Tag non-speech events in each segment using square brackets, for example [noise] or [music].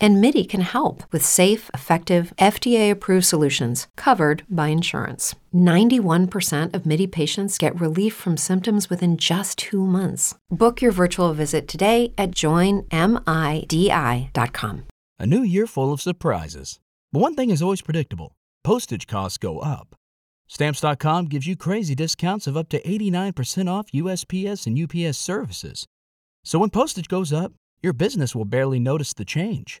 And MIDI can help with safe, effective, FDA approved solutions covered by insurance. 91% of MIDI patients get relief from symptoms within just two months. Book your virtual visit today at joinmidi.com. A new year full of surprises. But one thing is always predictable postage costs go up. Stamps.com gives you crazy discounts of up to 89% off USPS and UPS services. So when postage goes up, your business will barely notice the change.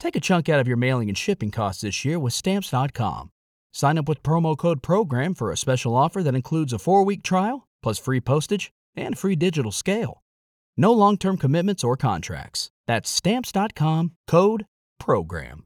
Take a chunk out of your mailing and shipping costs this year with Stamps.com. Sign up with promo code PROGRAM for a special offer that includes a four week trial, plus free postage and free digital scale. No long term commitments or contracts. That's Stamps.com code PROGRAM.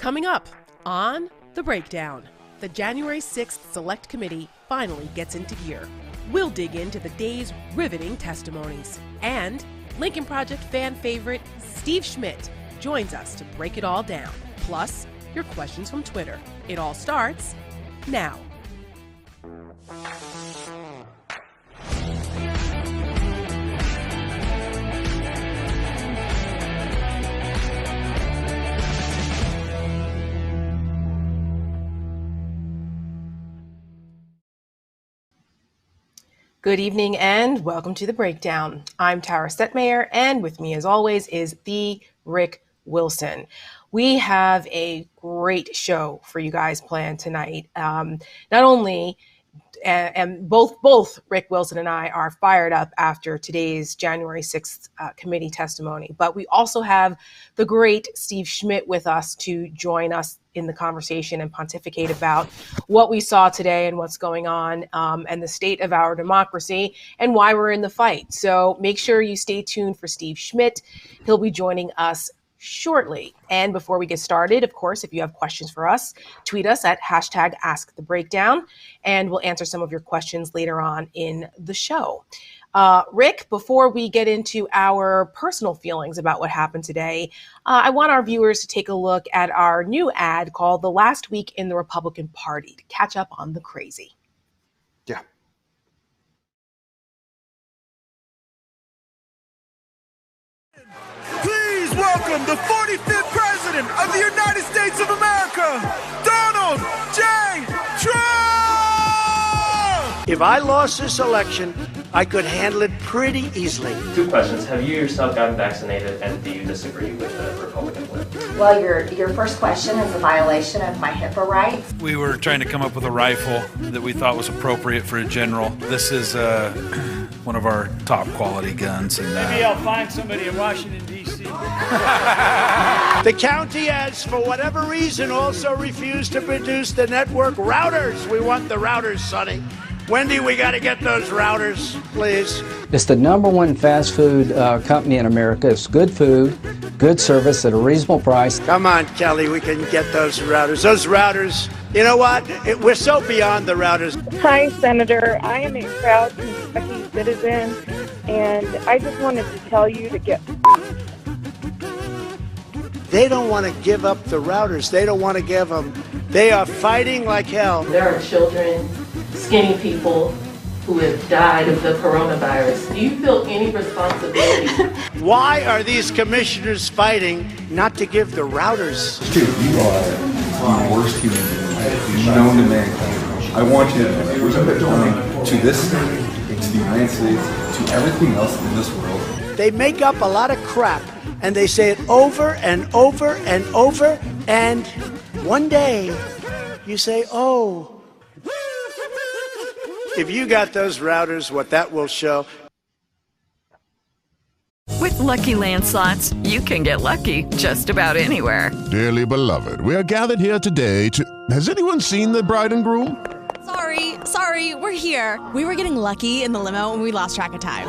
Coming up on The Breakdown, the January 6th Select Committee finally gets into gear. We'll dig into the day's riveting testimonies. And Lincoln Project fan favorite Steve Schmidt joins us to break it all down. Plus, your questions from Twitter. It all starts now. Good evening and welcome to the breakdown. I'm Tara Setmayer, and with me, as always, is the Rick Wilson. We have a great show for you guys planned tonight. Um, not only and, and, both both Rick Wilson and I are fired up after today's January 6th uh, committee testimony. But we also have the great Steve Schmidt with us to join us in the conversation and pontificate about what we saw today and what's going on um, and the state of our democracy and why we're in the fight. So make sure you stay tuned for Steve Schmidt. He'll be joining us shortly. And before we get started, of course, if you have questions for us, tweet us at hashtag Ask the Breakdown, and we'll answer some of your questions later on in the show. Uh, Rick, before we get into our personal feelings about what happened today, uh, I want our viewers to take a look at our new ad called The Last Week in the Republican Party to catch up on the crazy. Welcome the 45th President of the United States of America, Donald J. Trump! If I lost this election, I could handle it pretty easily. Two questions. Have you yourself gotten vaccinated and do you disagree with the Republican whip? Well, your, your first question is a violation of my HIPAA rights. We were trying to come up with a rifle that we thought was appropriate for a general. This is uh, [clears throat] one of our top quality guns. And, uh, Maybe I'll find somebody in Washington, D.C. [laughs] the county has, for whatever reason, also refused to produce the network routers. We want the routers, Sonny. Wendy, we got to get those routers, please. It's the number one fast food uh, company in America. It's good food, good service at a reasonable price. Come on, Kelly, we can get those routers. Those routers, you know what? It, we're so beyond the routers. Hi, Senator. I am a proud Kentucky citizen, and I just wanted to tell you to get. They don't want to give up the routers. They don't want to give them. They are fighting like hell. There are children skinny people who have died of the coronavirus. Do you feel any responsibility? [laughs] Why are these commissioners fighting not to give the routers? Dude, you are the worst human being known to mankind. I want you to know that we're going to this state, to the United States, to everything else in this world. They make up a lot of crap and they say it over and over and over, and one day you say, oh, if you got those routers, what that will show. With LuckyLand Slots, you can get lucky just about anywhere. Dearly beloved, we are gathered here today to. Has anyone seen the bride and groom? Sorry, sorry, we're here. We were getting lucky in the limo and we lost track of time.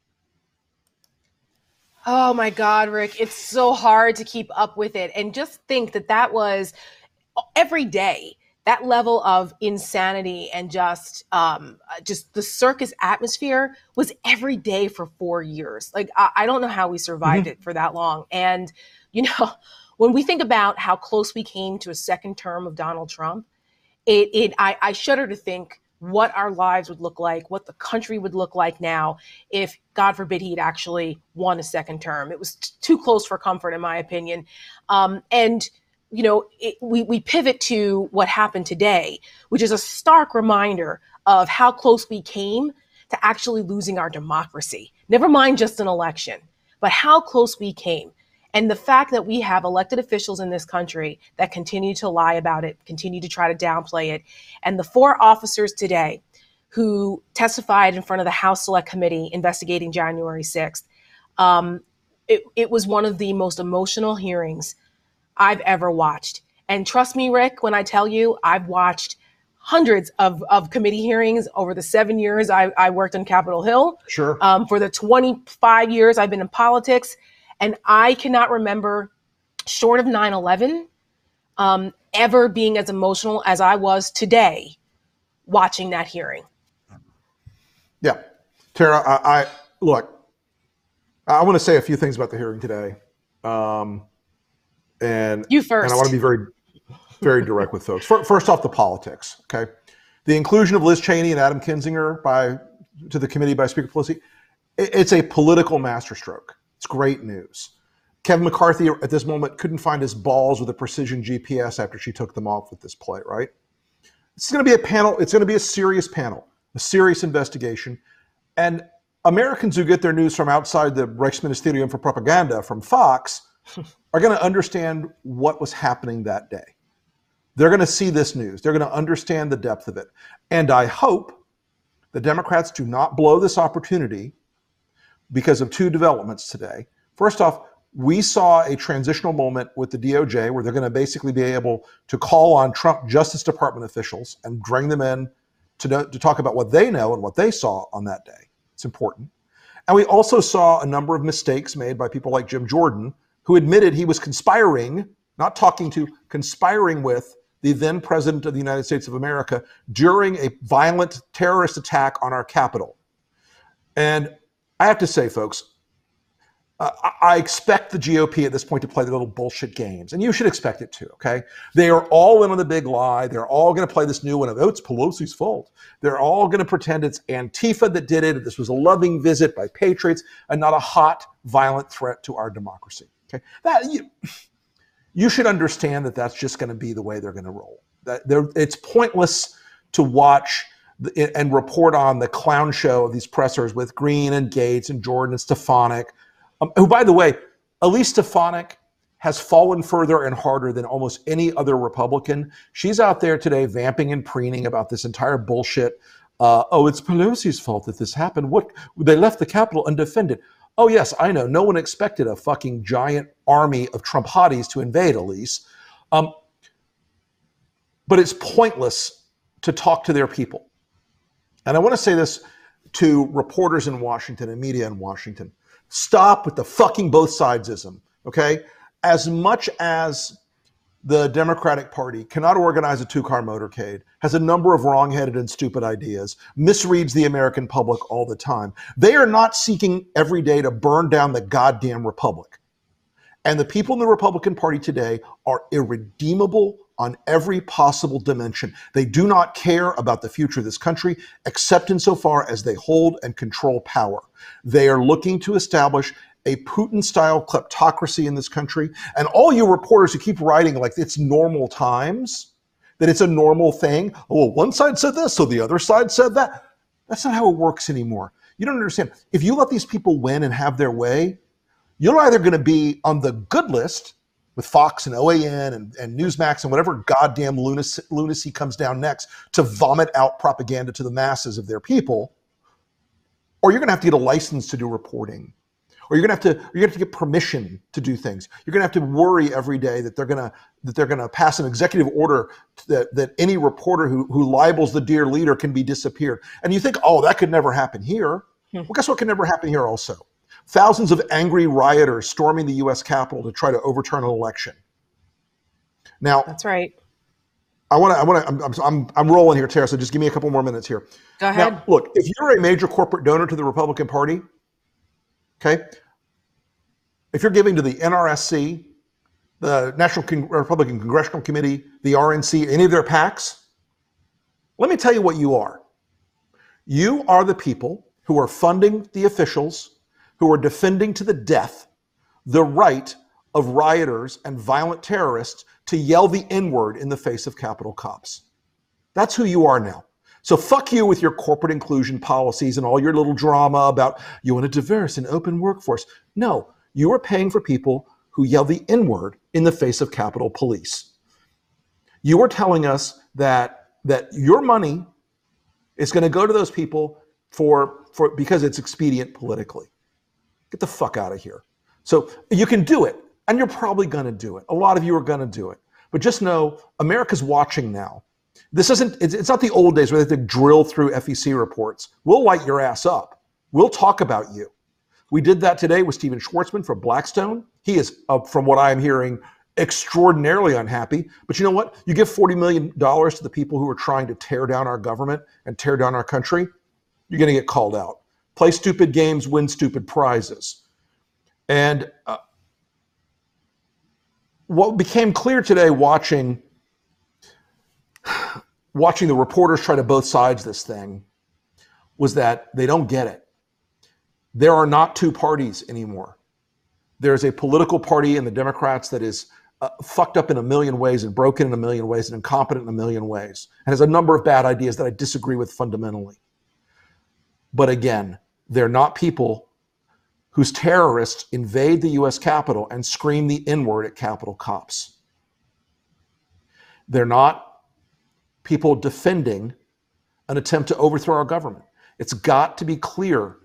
Oh my God, Rick, it's so hard to keep up with it. And just think that that was every day that level of insanity and just um, just the circus atmosphere was every day for four years. Like I, I don't know how we survived mm-hmm. it for that long. And you know, [laughs] when we think about how close we came to a second term of Donald Trump, it it I, I shudder to think what our lives would look like, what the country would look like now if, God forbid, he'd actually won a second term. It was t- too close for comfort, in my opinion. Um, and you know, it, we, we pivot to what happened today, which is a stark reminder of how close we came to actually losing our democracy. Never mind just an election, but how close we came. And the fact that we have elected officials in this country that continue to lie about it, continue to try to downplay it. And the four officers today who testified in front of the House Select Committee investigating January 6th, um, it, it was one of the most emotional hearings I've ever watched. And trust me, Rick, when I tell you, I've watched hundreds of, of committee hearings over the seven years I, I worked on Capitol Hill. Sure. Um, for the 25 years I've been in politics. And I cannot remember, short of 9 11, um, ever being as emotional as I was today watching that hearing. Yeah. Tara, I, I look, I want to say a few things about the hearing today. Um, and you first. And I want to be very, very direct with folks. First off, the politics. Okay, the inclusion of Liz Cheney and Adam Kinzinger by to the committee by Speaker Pelosi, it's a political masterstroke. It's great news. Kevin McCarthy at this moment couldn't find his balls with a precision GPS after she took them off with this play. Right? It's going to be a panel. It's going to be a serious panel, a serious investigation, and Americans who get their news from outside the Reichsministerium for Propaganda from Fox [laughs] are going to understand what was happening that day. They're going to see this news. They're going to understand the depth of it. And I hope the Democrats do not blow this opportunity because of two developments today. First off, we saw a transitional moment with the DOJ where they're going to basically be able to call on Trump Justice Department officials and bring them in to, know, to talk about what they know and what they saw on that day. It's important. And we also saw a number of mistakes made by people like Jim Jordan who admitted he was conspiring, not talking to, conspiring with the then president of the United States of America during a violent terrorist attack on our capital. And I have to say, folks, uh, I expect the GOP at this point to play the little bullshit games, and you should expect it too. Okay, they are all in on the big lie. They're all going to play this new one of oh, it's Pelosi's fault. They're all going to pretend it's Antifa that did it. This was a loving visit by patriots, and not a hot, violent threat to our democracy. Okay, that you, you should understand that that's just going to be the way they're going to roll. That it's pointless to watch and report on the clown show of these pressers with Greene and Gaetz and Jordan and Stefanik, um, who, by the way, Elise Stefanik has fallen further and harder than almost any other Republican. She's out there today vamping and preening about this entire bullshit. Uh, oh, it's Pelosi's fault that this happened. What they left the Capitol undefended. Oh, yes, I know. No one expected a fucking giant army of Trump hotties to invade, Elise. Um, but it's pointless to talk to their people. And I want to say this to reporters in Washington and media in Washington. Stop with the fucking both sidesism, okay? As much as the Democratic Party cannot organize a two car motorcade, has a number of wrong headed and stupid ideas, misreads the American public all the time. They are not seeking every day to burn down the goddamn Republic. And the people in the Republican Party today are irredeemable on every possible dimension. They do not care about the future of this country, except insofar as they hold and control power. They are looking to establish a Putin style kleptocracy in this country. And all you reporters who keep writing like it's normal times, that it's a normal thing. Oh, well, one side said this, so the other side said that. That's not how it works anymore. You don't understand. If you let these people win and have their way, you're either going to be on the good list with Fox and OAN and, and Newsmax and whatever goddamn lunacy, lunacy comes down next to vomit out propaganda to the masses of their people, or you're going to have to get a license to do reporting or you're gonna have to you're gonna have to get permission to do things. You're gonna have to worry every day that they're gonna that they're gonna pass an executive order that that any reporter who who libels the dear leader can be disappeared. And you think, oh, that could never happen here. Hmm. Well, guess what can never happen here also? Thousands of angry rioters storming the U.S. Capitol to try to overturn an election. Now, that's right. I want to. I want to. I'm, I'm, I'm rolling here, Tara. So just give me a couple more minutes here. Go ahead. Now, look, if you're a major corporate donor to the Republican Party, okay, if you're giving to the NRSC, the National Con- Republican Congressional Committee, the RNC, any of their PACs, let me tell you what you are. You are the people who are funding the officials who are defending to the death the right of rioters and violent terrorists to yell the N word in the face of Capitol cops. That's who you are now. So fuck you with your corporate inclusion policies and all your little drama about you want a diverse and open workforce. No, you are paying for people who yell the N word in the face of Capitol Police. You are telling us that that your money is going to go to those people for for because it's expedient politically. Get the fuck out of here. So you can do it, and you're probably going to do it. A lot of you are going to do it. But just know America's watching now. This isn't, it's not the old days where they have to drill through FEC reports. We'll light your ass up. We'll talk about you. We did that today with Stephen Schwarzman from Blackstone. He is, uh, from what I'm hearing, extraordinarily unhappy. But you know what? You give $40 million to the people who are trying to tear down our government and tear down our country, you're going to get called out. Play stupid games, win stupid prizes. And uh, what became clear today watching watching the reporters try to both sides this thing was that they don't get it. There are not two parties anymore. There's a political party in the Democrats that is uh, fucked up in a million ways and broken in a million ways and incompetent in a million ways and has a number of bad ideas that I disagree with fundamentally. But again, they're not people whose terrorists invade the US Capitol and scream the N word at Capitol cops. They're not people defending an attempt to overthrow our government. It's got to be clear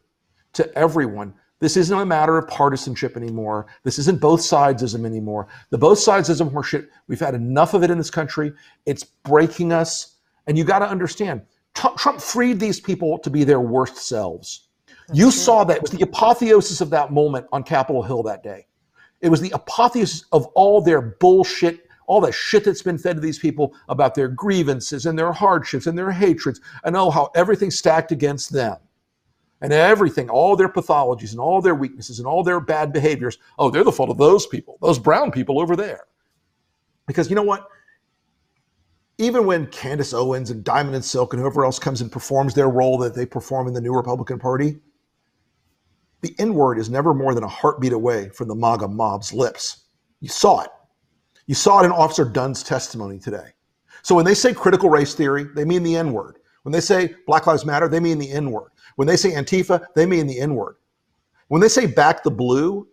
to everyone. This isn't a matter of partisanship anymore. This isn't both sidesism anymore. The both sidesism horseshit, we've had enough of it in this country. It's breaking us. And you got to understand, Trump freed these people to be their worst selves. You saw that. It was the apotheosis of that moment on Capitol Hill that day. It was the apotheosis of all their bullshit, all the shit that's been fed to these people about their grievances and their hardships and their hatreds, and oh, how everything stacked against them. And everything, all their pathologies and all their weaknesses and all their bad behaviors, oh, they're the fault of those people, those brown people over there. Because you know what? even when Candace Owens and Diamond and Silk and whoever else comes and performs their role that they perform in the new Republican Party, the N word is never more than a heartbeat away from the MAGA mob's lips. You saw it. You saw it in Officer Dunn's testimony today. So when they say critical race theory, they mean the N word. When they say Black Lives Matter, they mean the N word. When they say Antifa, they mean the N word. When they say back the blue,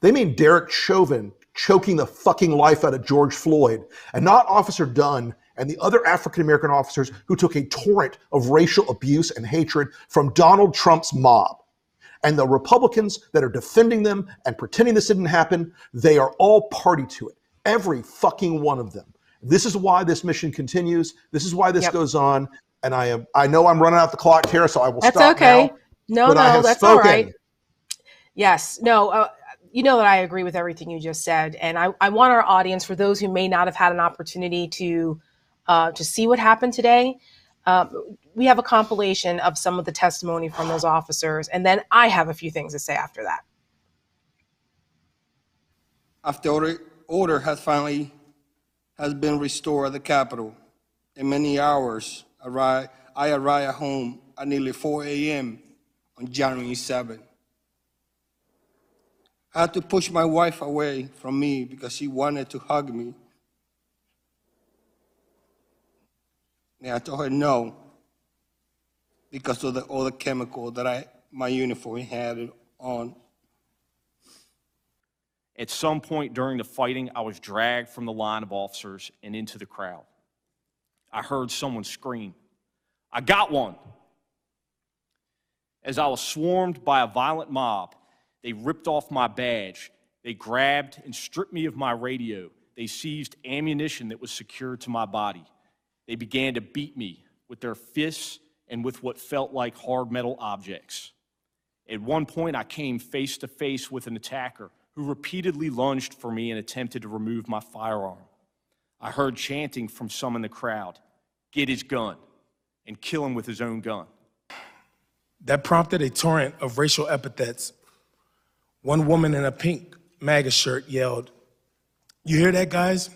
they mean Derek Chauvin choking the fucking life out of George Floyd, and not Officer Dunn and the other African American officers who took a torrent of racial abuse and hatred from Donald Trump's mob. And the Republicans that are defending them and pretending this didn't happen, they are all party to it. Every fucking one of them. This is why this mission continues. This is why this yep. goes on. And I am I know I'm running out the clock here, so I will that's stop okay. Now, That's okay. no, no, that's spoken. all right. Yes, no, uh, you know that I agree with everything you just said, and I, I want our audience, for those who may not have had an opportunity to uh, to see what happened today, um, we have a compilation of some of the testimony from those officers, and then I have a few things to say after that. After order, order has finally has been restored at the Capitol, in many hours, I arrived home at nearly 4 a.m. on January 7. I had to push my wife away from me because she wanted to hug me. And I told her no because of the other chemical that I my uniform had on. At some point during the fighting, I was dragged from the line of officers and into the crowd. I heard someone scream, I got one. As I was swarmed by a violent mob, they ripped off my badge. They grabbed and stripped me of my radio. They seized ammunition that was secured to my body. They began to beat me with their fists and with what felt like hard metal objects. At one point, I came face to face with an attacker who repeatedly lunged for me and attempted to remove my firearm. I heard chanting from some in the crowd get his gun and kill him with his own gun. That prompted a torrent of racial epithets one woman in a pink MAGA shirt yelled, You hear that, guys?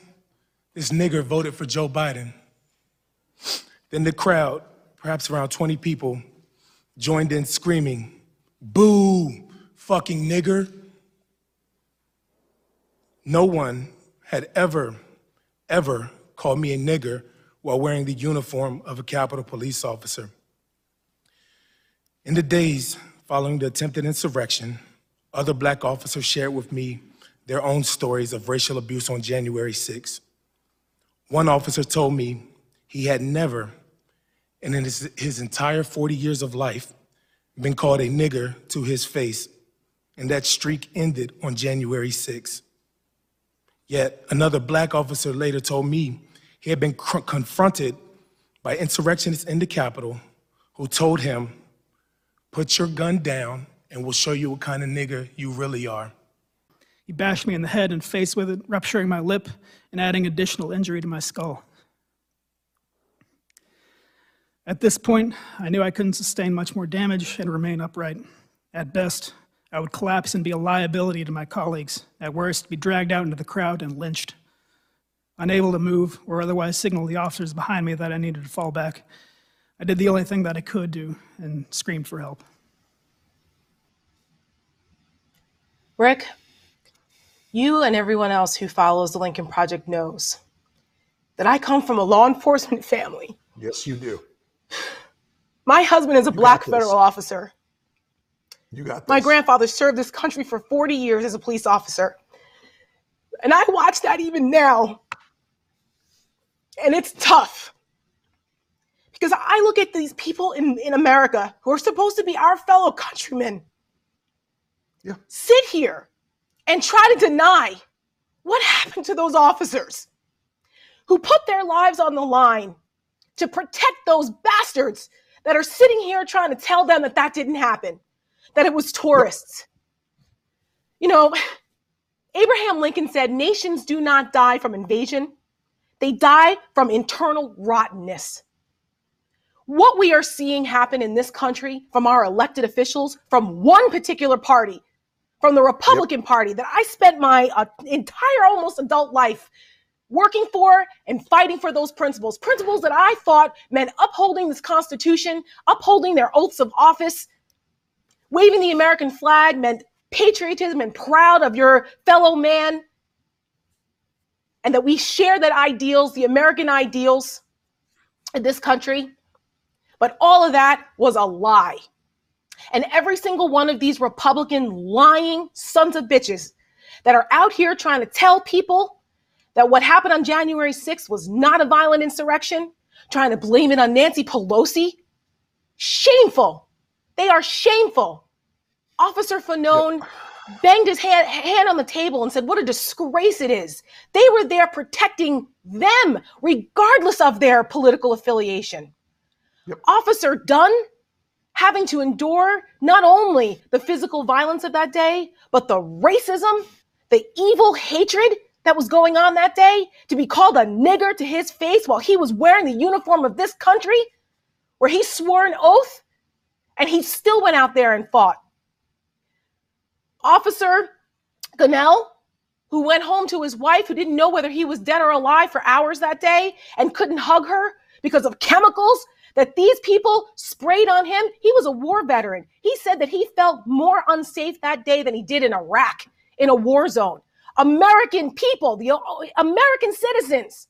This nigger voted for Joe Biden. Then the crowd, perhaps around 20 people, joined in screaming, Boo, fucking nigger. No one had ever, ever called me a nigger while wearing the uniform of a Capitol police officer. In the days following the attempted insurrection, other black officers shared with me their own stories of racial abuse on January 6. One officer told me he had never, and in his, his entire 40 years of life, been called a nigger to his face, and that streak ended on January 6. Yet another black officer later told me he had been cr- confronted by insurrectionists in the Capitol who told him, Put your gun down and we'll show you what kind of nigger you really are. He bashed me in the head and face with it, rupturing my lip and adding additional injury to my skull. At this point, I knew I couldn't sustain much more damage and remain upright. At best, I would collapse and be a liability to my colleagues. At worst, be dragged out into the crowd and lynched. Unable to move or otherwise signal the officers behind me that I needed to fall back, I did the only thing that I could do and screamed for help. Rick, you and everyone else who follows the Lincoln Project knows that I come from a law enforcement family. Yes, you do. My husband is a You black federal officer. You got this. My grandfather served this country for 40 years as a police officer. And I watch that even now. And it's tough. Because I look at these people in, in America who are supposed to be our fellow countrymen Yeah. sit here and try to deny what happened to those officers who put their lives on the line to protect those bastards that are sitting here trying to tell them that that didn't happen, that it was tourists. You know, Abraham Lincoln said, Nations do not die from invasion, they die from internal rottenness. What we are seeing happen in this country from our elected officials from one particular party, from the Republican Party that I spent my uh, entire almost adult life working for and fighting for those principles. Principles that I thought meant upholding this Constitution, upholding their oaths of office, waving the American flag meant patriotism and proud of your fellow man, and that we share that ideals, the American ideals in this country. But all of that was a lie. And every single one of these Republican lying sons of bitches that are out here trying to tell people that what happened on January 6th was not a violent insurrection, trying to blame it on Nancy Pelosi. Shameful. They are shameful. Officer Fanone banged his hand, hand on the table and said, What a disgrace it is. They were there protecting them, regardless of their political affiliation. Officer Dunn having to endure not only the physical violence of that day, but the racism, the evil hatred that was going on that day, to be called a nigger to his face while he was wearing the uniform of this country, where he swore an oath and he still went out there and fought. Officer Gonell, who went home to his wife, who didn't know whether he was dead or alive for hours that day and couldn't hug her because of chemicals that these people sprayed on him. He was a war veteran. He said that he felt more unsafe that day than he did in Iraq in a war zone. American people, the American citizens.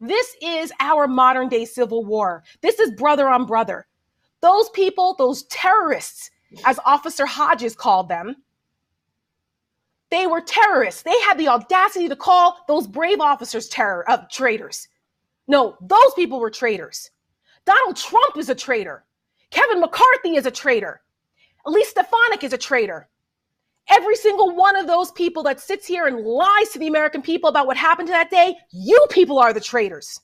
This is our modern day civil war. This is brother on brother. Those people, those terrorists, as Officer Hodges called them, they were terrorists. They had the audacity to call those brave officers terror uh, traitors. No, those people were traitors. Donald Trump is a traitor. Kevin McCarthy is a traitor. Elise Stefanik is a traitor. Every single one of those people that sits here and lies to the American people about what happened to that day, you people are the traitors.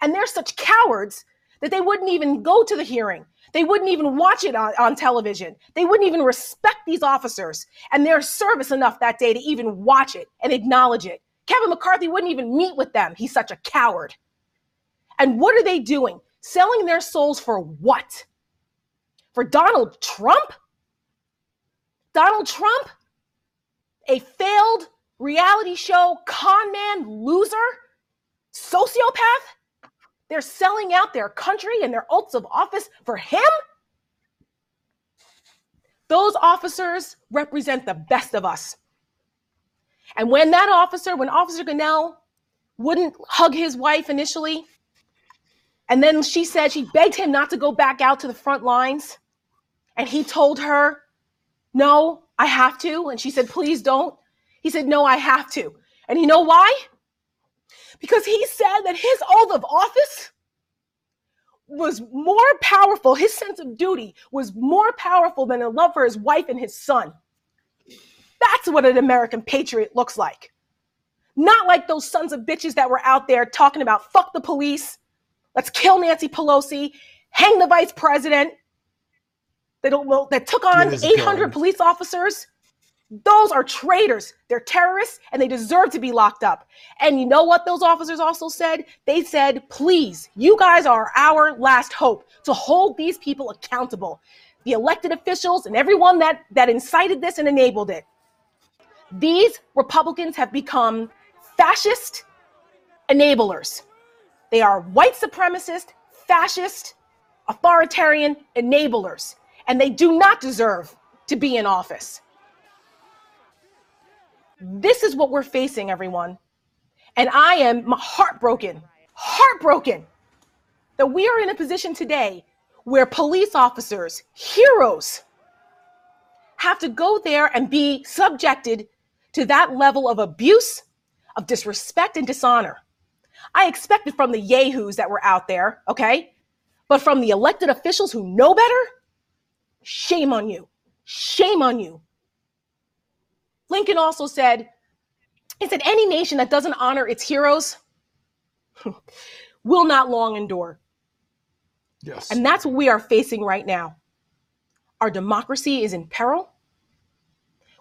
And they're such cowards that they wouldn't even go to the hearing. They wouldn't even watch it on, on television. They wouldn't even respect these officers and their service enough that day to even watch it and acknowledge it. Kevin McCarthy wouldn't even meet with them. He's such a coward. And what are they doing? Selling their souls for what? For Donald Trump? Donald Trump? A failed reality show con man loser? Sociopath? They're selling out their country and their oaths of office for him? Those officers represent the best of us. And when that officer, when Officer Gonell wouldn't hug his wife initially, and then she said she begged him not to go back out to the front lines, and he told her, No, I have to. And she said, Please don't. He said, No, I have to. And you know why? Because he said that his oath of office was more powerful, his sense of duty was more powerful than a love for his wife and his son. That's what an American patriot looks like. Not like those sons of bitches that were out there talking about fuck the police, let's kill Nancy Pelosi, hang the vice president, that, that took on 800 police officers. Those are traitors. They're terrorists and they deserve to be locked up. And you know what those officers also said? They said, please, you guys are our last hope to hold these people accountable. The elected officials and everyone that, that incited this and enabled it. These Republicans have become fascist enablers. They are white supremacist, fascist, authoritarian enablers, and they do not deserve to be in office. This is what we're facing, everyone. And I am heartbroken, heartbroken that we are in a position today where police officers, heroes, have to go there and be subjected to that level of abuse, of disrespect, and dishonor. I expected from the yahoos that were out there, okay? But from the elected officials who know better, shame on you. Shame on you. Lincoln also said, he said, any nation that doesn't honor its heroes [laughs] will not long endure. Yes. And that's what we are facing right now. Our democracy is in peril.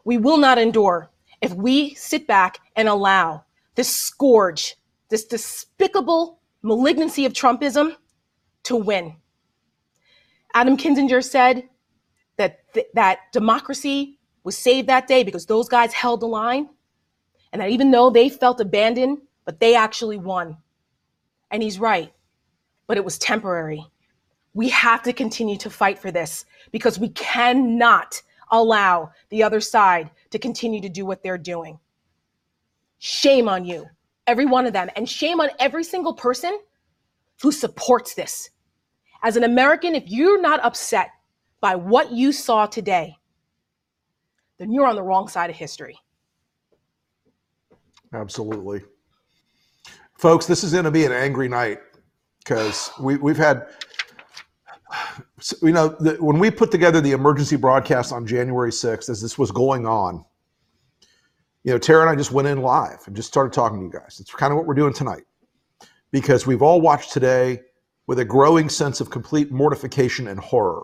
We will not endure if we sit back and allow this scourge, this despicable malignancy of Trumpism to win. Adam Kinzinger said that, th- that democracy was saved that day because those guys held the line. And that even though they felt abandoned, but they actually won. And he's right, but it was temporary. We have to continue to fight for this because we cannot allow the other side to continue to do what they're doing. Shame on you, every one of them. And shame on every single person who supports this. As an American, if you're not upset by what you saw today, then you're on the wrong side of history. Absolutely. Folks, this is going to be an angry night because we, we've had, you know, the, when we put together the emergency broadcast on January 6th, as this was going on, you know, Tara and I just went in live and just started talking to you guys. It's kind of what we're doing tonight because we've all watched today with a growing sense of complete mortification and horror.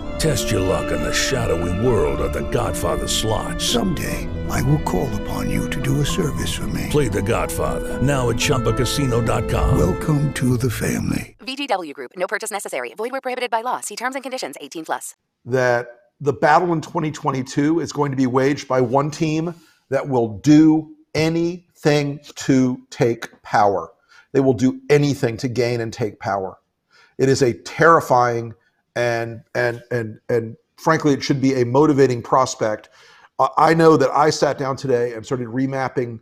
Test your luck in the shadowy world of The Godfather slot. Someday, I will call upon you to do a service for me. Play The Godfather now at ChumbaCasino.com. Welcome to the family. VGW Group. No purchase necessary. Void where prohibited by law. See terms and conditions. 18 plus. that the battle in 2022 is going to be waged by one team that will do anything to take power. They will do anything to gain and take power. It is a terrifying and and and and frankly, it should be a motivating prospect. Uh, I know that I sat down today and started remapping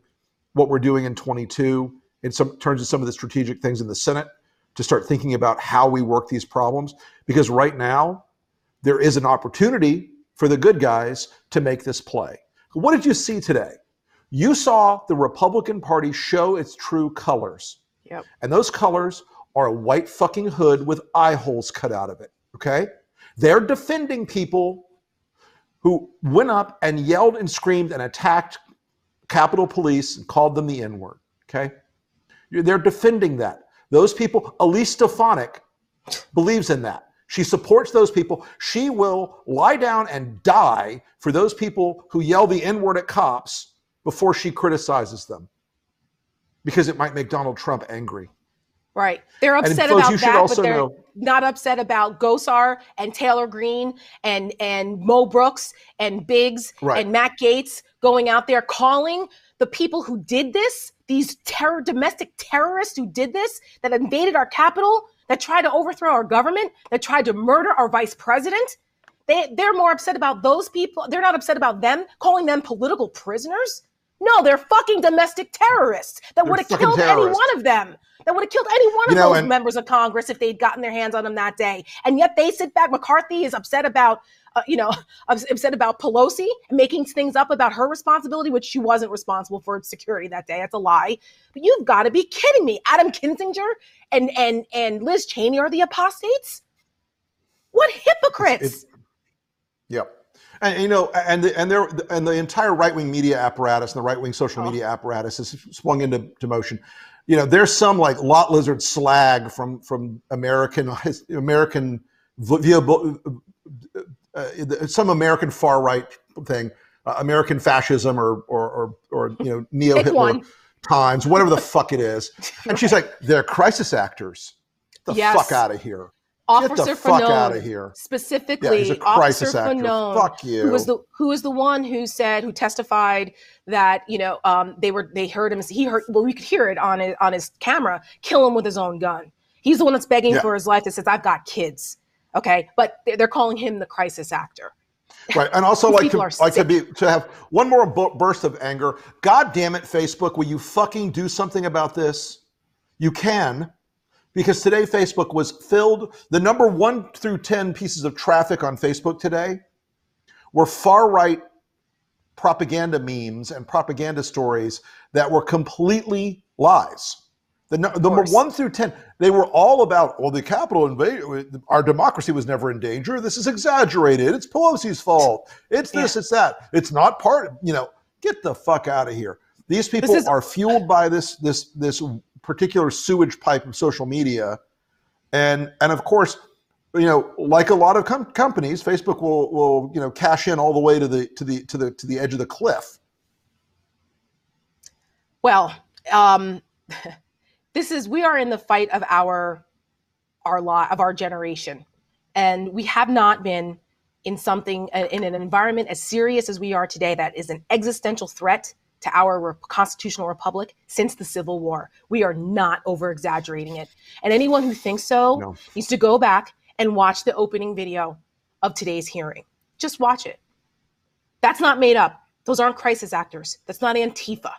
what we're doing in 22 in some terms of some of the strategic things in the Senate to start thinking about how we work these problems because right now there is an opportunity for the good guys to make this play. What did you see today? You saw the Republican Party show its true colors. Yep. And those colors are a white fucking hood with eye holes cut out of it. Okay? They're defending people who went up and yelled and screamed and attacked Capitol Police and called them the N word. Okay? They're defending that. Those people, Elise Stefanik believes in that. She supports those people. She will lie down and die for those people who yell the N word at cops before she criticizes them because it might make Donald Trump angry. Right. They're upset folks, about that, but they're know- not upset about Gosar and Taylor Greene and and Mo Brooks and Biggs Right. and Matt Gaetz going out there calling the people who did this, these terror domestic terrorists who did this, that invaded our capital, that tried to overthrow our government, that tried to murder our vice president. They they're more upset about those people. They're not upset about them calling them political prisoners. No, they're fucking domestic terrorists that would have killed any one of them. That would have killed any one You of know, those members of Congress if they'd gotten their hands on them that day. And yet they sit back. McCarthy is upset about, uh, you know, [laughs] upset about Pelosi making things up about her responsibility, which she wasn't responsible for security that day. That's a lie. But you've got to be kidding me. Adam Kinzinger and and and Liz Cheney are the apostates. What hypocrites! Yep. And you know, and the, and there and the entire right wing media apparatus and the right wing social Oh. media apparatus has swung into to motion. You know, there's some like lot lizard slag from from American [laughs] American via uh, some American far right thing, uh, American fascism or or or, or you know [laughs] neo Hitler times, whatever the fuck it is. [laughs] And she's like, they're crisis actors. The Yes. fuck out of here. Officer Get the fuck Fanone, out of here. Specifically, Yeah, he's a crisis Officer. Fanone, Fuck you. who was the who was the one who said who testified that you know um, they were they heard him he heard well we could hear it on his, on his camera kill him with his own gun. He's the one that's begging Yeah. for his life that says I've got kids. Okay, but they're, calling him the crisis actor. Right, and also like to like to be to have one more bu- burst of anger. God damn it, Facebook! Will you fucking do something about this? You can, because today Facebook was filled. The number one through ten pieces of traffic on Facebook today were far right propaganda memes and propaganda stories that were completely lies. The number one through ten, they were all about. Well, the capital invaded. Our democracy was never in danger. This is exaggerated. It's Pelosi's fault. It's this. It's that. It's not part. of, You know, get the fuck out of here. These people is- are fueled by this this this particular sewage pipe of social media, and and of course, you know, like a lot of com- companies, Facebook will will you know cash in all the way to the to the to the to the edge of the cliff. Well, um, [laughs] this is we are in the fight of our our lot of our generation, and we have not been in something in an environment as serious as we are today that is an existential threat to our re- constitutional republic since the Civil War. We are not over exaggerating it, and anyone who thinks so needs to go back and watch the opening video of today's hearing. Just watch it. That's not made up. Those aren't crisis actors. That's not Antifa.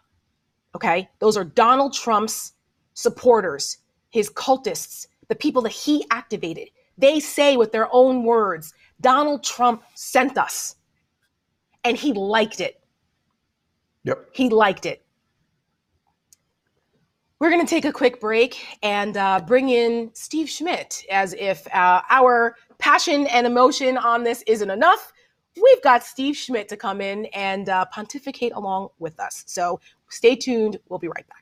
Okay? Those are Donald Trump's supporters, his cultists, the people that he activated. They say with their own words, Donald Trump sent us. And he liked it. Yep. He liked it. We're going to take a quick break and uh, bring in Steve Schmidt as if uh, our passion and emotion on this isn't enough. We've got Steve Schmidt to come in and uh, pontificate along with us. So stay tuned. We'll be right back.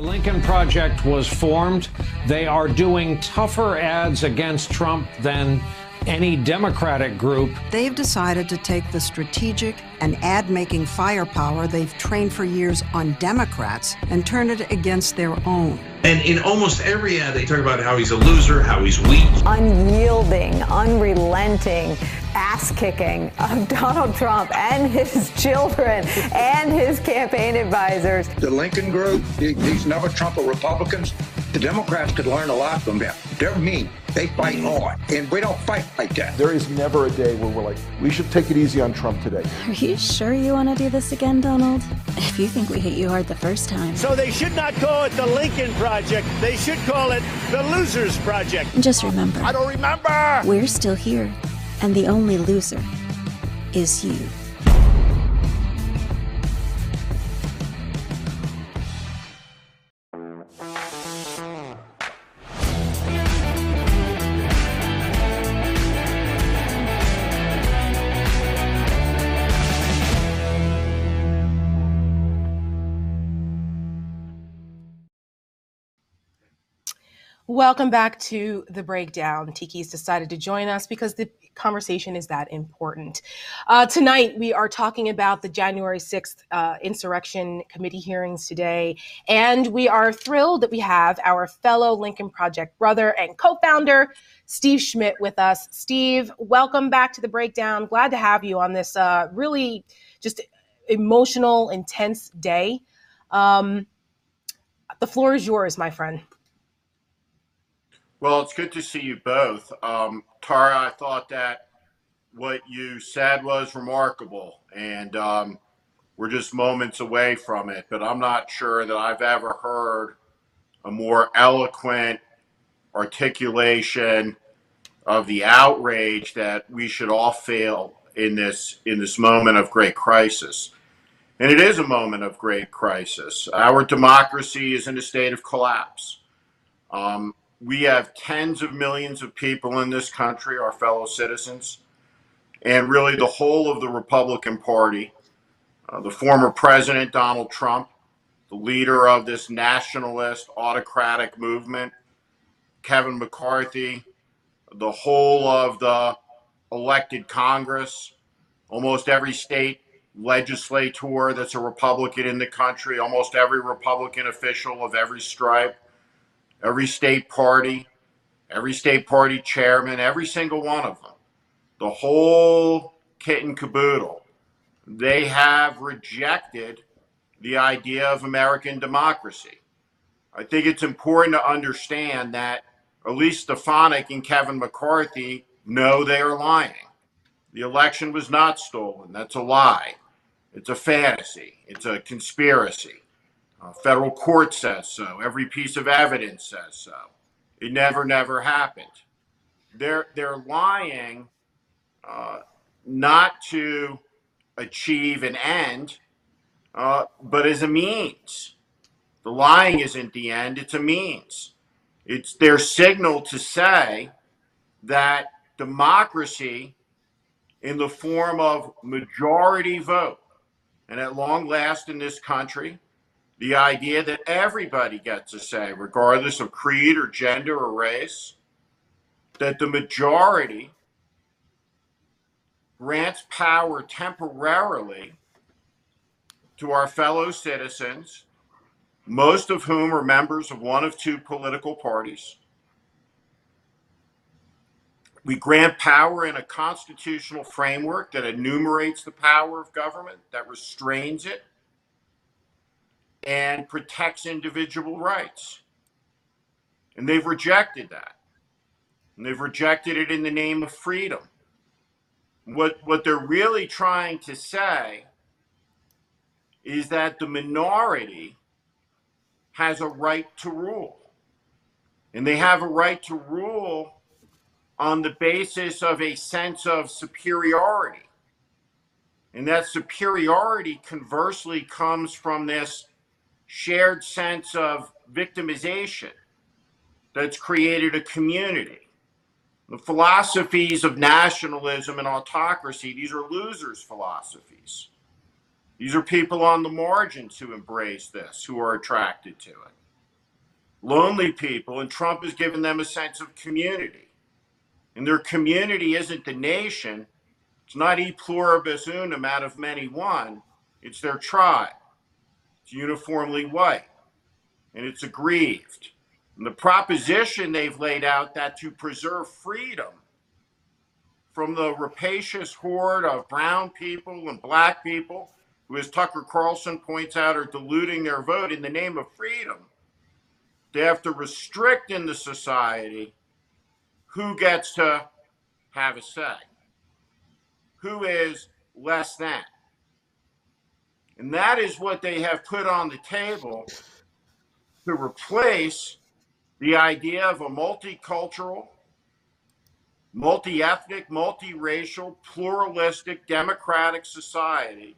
The Lincoln Project was formed. They are doing tougher ads against Trump than any Democratic group. They've decided to take the strategic and ad making firepower they've trained for years on Democrats and turn it against their own. And in almost every ad, they talk about how he's a loser, how he's weak. unyielding, unrelenting ass kicking of [laughs] Donald Trump and his [laughs] children and his campaign advisors. The Lincoln Group, these never Trump Republicans, The Democrats could learn a lot from them. They're mean. They fight hard. And we don't fight like that. There is never a day where we're like, we should take it easy on Trump today. Are you sure you want to do this again, Donald? If you think we hit you hard the first time. So they should not call it the Lincoln Project. They should call it the Losers Project. Just remember. I don't remember. We're still here. And the only loser is you. Welcome back to the breakdown. Tiki's decided to join us because the conversation is that important. Uh, tonight, we are talking about the January 6th uh, insurrection committee hearings today, and we are thrilled that we have our fellow Lincoln Project brother and co founder, Steve Schmidt, with us. Steve, welcome back to the breakdown. Glad to have you on this uh, really just emotional, intense day. Um, the floor is yours, my friend. Well, it's good to see you both. Um, Tara, I thought that what you said was remarkable, and um, we're just moments away from it. But I'm not sure that I've ever heard a more eloquent articulation of the outrage that we should all feel in this in this moment of great crisis. And it is a moment of great crisis. Our democracy is in a state of collapse. Um, we have tens of millions of people in this country, our fellow citizens, and really the whole of the Republican Party. Uh, the former President Donald Trump, the leader of this nationalist autocratic movement, Kevin McCarthy, the whole of the elected Congress, almost every state legislator that's a Republican in the country, almost every Republican official of every stripe every state party, every state party chairman, every single one of them, the whole kit and caboodle, they have rejected the idea of American democracy. I think it's important to understand that Elise Stefanik and Kevin McCarthy know they are lying. The election was not stolen. That's a lie. It's a fantasy. It's a conspiracy. Uh, federal court says so. Every piece of evidence says so. It never, never happened. They're they're lying, uh, not to achieve an end, uh, but as a means. The lying isn't the end; it's a means. It's their signal to say that democracy, in the form of majority vote, and at long last in this country, the idea that everybody gets a say, regardless of creed or gender or race, that the majority grants power temporarily to our fellow citizens, most of whom are members of one of two political parties. We grant power in a constitutional framework that enumerates the power of government, that restrains it, and protects individual rights. And they've rejected that. And they've rejected it in the name of freedom. What, what they're really trying to say is that the minority has a right to rule. And they have a right to rule on the basis of a sense of superiority. And that superiority conversely comes from this shared sense of victimization that's created a community. The philosophies of nationalism and autocracy, these are losers' philosophies. These are people on the margins who embrace this, who are attracted to it. Lonely people, and Trump has given them a sense of community. And their community isn't the nation, it's not e pluribus unum out of many one, it's their tribe. Uniformly white and it's aggrieved. And the proposition they've laid out that to preserve freedom from the rapacious horde of brown people and black people, who, as Tucker Carlson points out, are diluting their vote in the name of freedom, they have to restrict in the society who gets to have a say, who is less than. And that is what they have put on the table to replace the idea of a multicultural, multi ethnic, multiracial, pluralistic, democratic society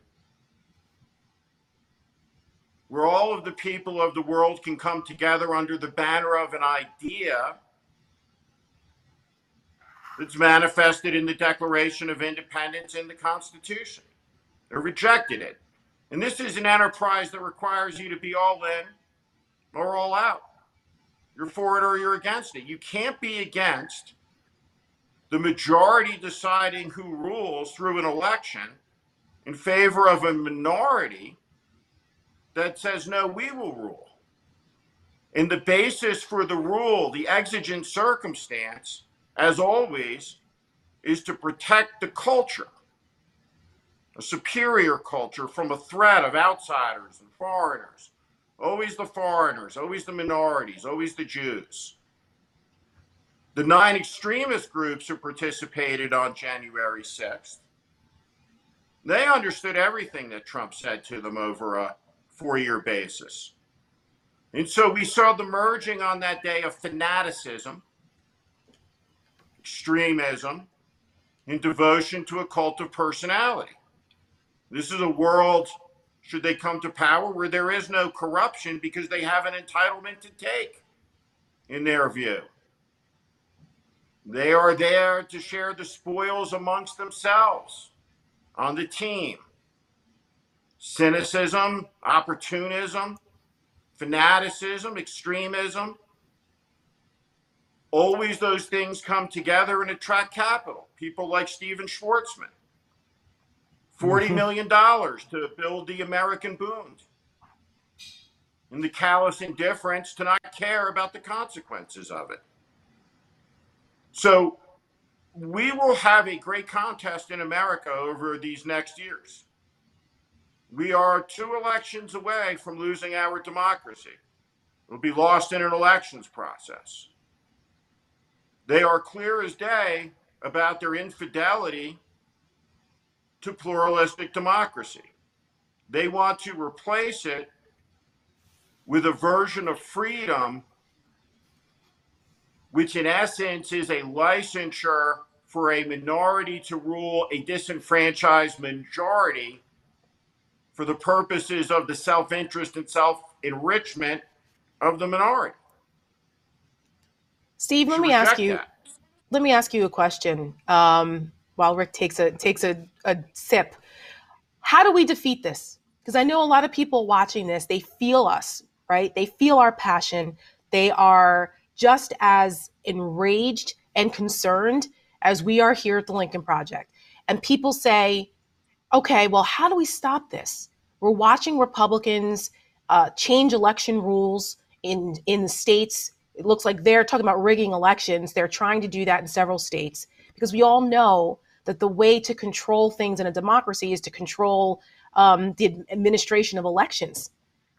where all of the people of the world can come together under the banner of an idea that's manifested in the Declaration of Independence and the Constitution. They rejected it. And this is an enterprise that requires you to be all in or all out. You're for it or you're against it. You can't be against the majority deciding who rules through an election in favor of a minority that says, no, we will rule. And the basis for the rule, the exigent circumstance, as always, is to protect the culture, a superior culture from a threat of outsiders and foreigners. Always the foreigners, always the minorities, always the Jews. The nine extremist groups who participated on January 6th, they understood everything that Trump said to them over a four year basis. And so we saw the merging on that day of fanaticism, extremism, and devotion to a cult of personality. This is a world, should they come to power, where there is no corruption because they have an entitlement to take, in their view. They are there to share the spoils amongst themselves on the team cynicism, opportunism, fanaticism, extremism. Always those things come together and attract capital. People like Steven Schwarzman. 40 Mm-hmm. million dollars to build the American Bund. And the callous indifference to not care about the consequences of it. So we will have a great contest in America over these next years. We are two elections away from losing our democracy. We'll be lost in an elections process. They are clear as day about their infidelity to pluralistic democracy. They want to replace it with a version of freedom, which in essence is a licensure for a minority to rule a disenfranchised majority for the purposes of the self interest and self enrichment of the minority. Steve, let me ask you. that. Let me ask you a question. Um, while Rick takes a takes a, a sip, how do we defeat this? Because I know a lot of people watching this, they feel us, right? They feel our passion. They are just as enraged and concerned as we are here at the Lincoln Project. And people say, okay, well, how do we stop this? We're watching Republicans uh, change election rules in in the states. It looks like they're talking about rigging elections. They're trying to do that in several states because we all know that the way to control things in a democracy is to control um, the administration of elections.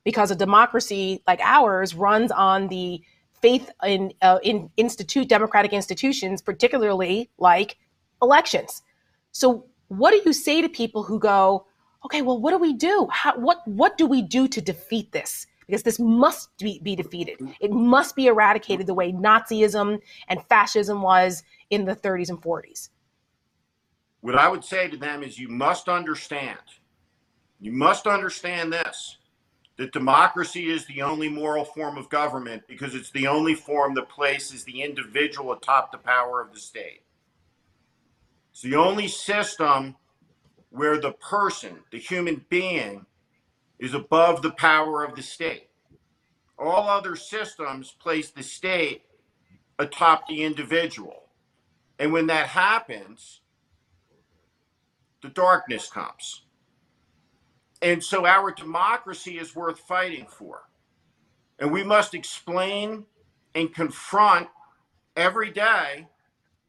Because a democracy like ours runs on the faith in uh, in institute democratic institutions, particularly like elections. So, what do you say to people who go, okay, well, what do we do? How, what what do we do to defeat this? Because this must be, be defeated. It must be eradicated the way Nazism and fascism was in the 30s and 40s. What I would say to them is you must understand, you must understand this that democracy is the only moral form of government because it's the only form that places the individual atop the power of the state. It's the only system where the person, the human being, is above the power of the state. All other systems place the state atop the individual. And when that happens, the darkness comes. And so our democracy is worth fighting for. And we must explain and confront every day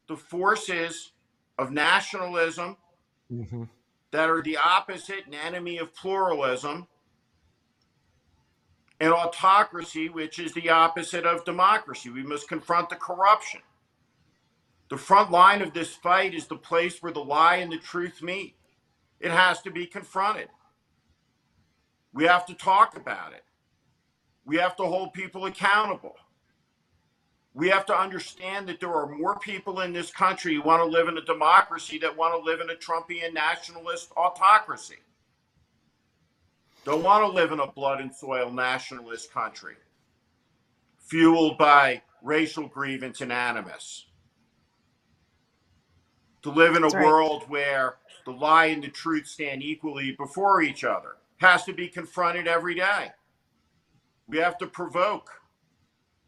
the forces of nationalism mm-hmm. that are the opposite and enemy of pluralism and autocracy, which is the opposite of democracy. We must confront the corruption. The front line of this fight is the place where the lie and the truth meet. It has to be confronted. We have to talk about it. We have to hold people accountable. We have to understand that there are more people in this country who want to live in a democracy that want to live in a Trumpian nationalist autocracy. Don't want to live in a blood and soil nationalist country fueled by racial grievance and animus. To live in a right. world where the lie and the truth stand equally before each other has to be confronted every day. We have to provoke.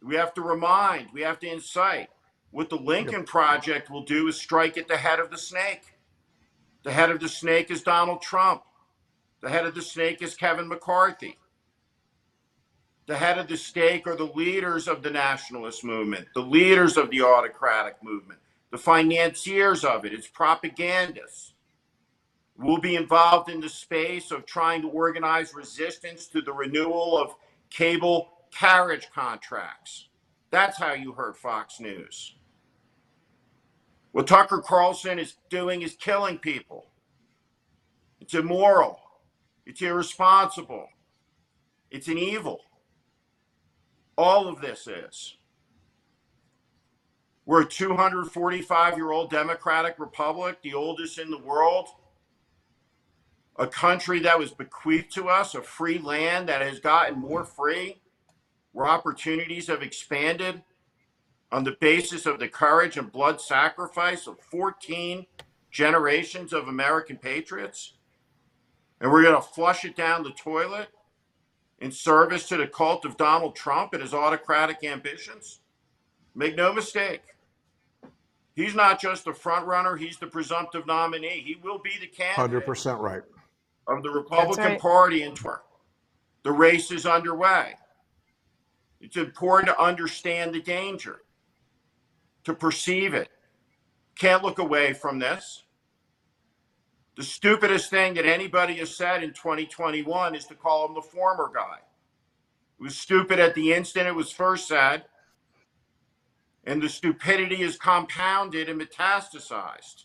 We have to remind. We have to incite. What the Lincoln Project will do is strike at the head of the snake. The head of the snake is Donald Trump. The head of the snake is Kevin McCarthy. The head of the snake are the leaders of the nationalist movement, the leaders of the autocratic movement, the financiers of it, its propagandists. We'll be involved in the space of trying to organize resistance to the renewal of cable carriage contracts. That's how you heard Fox News. What Tucker Carlson is doing is killing people. It's immoral. It's irresponsible. It's an evil. All of this is. We're a 245 year old democratic republic, the oldest in the world. A country that was bequeathed to us, a free land that has gotten more free, where opportunities have expanded on the basis of the courage and blood sacrifice of 14 generations of American patriots. And we're going to flush it down the toilet in service to the cult of Donald Trump and his autocratic ambitions? Make no mistake. He's not just the front runner, he's the presumptive nominee. He will be the candidate 100% right. of the Republican right. Party in tw- The race is underway. It's important to understand the danger, to perceive it. Can't look away from this. The stupidest thing that anybody has said in 2021 is to call him the former guy. It was stupid at the instant it was first said, and the stupidity is compounded and metastasized.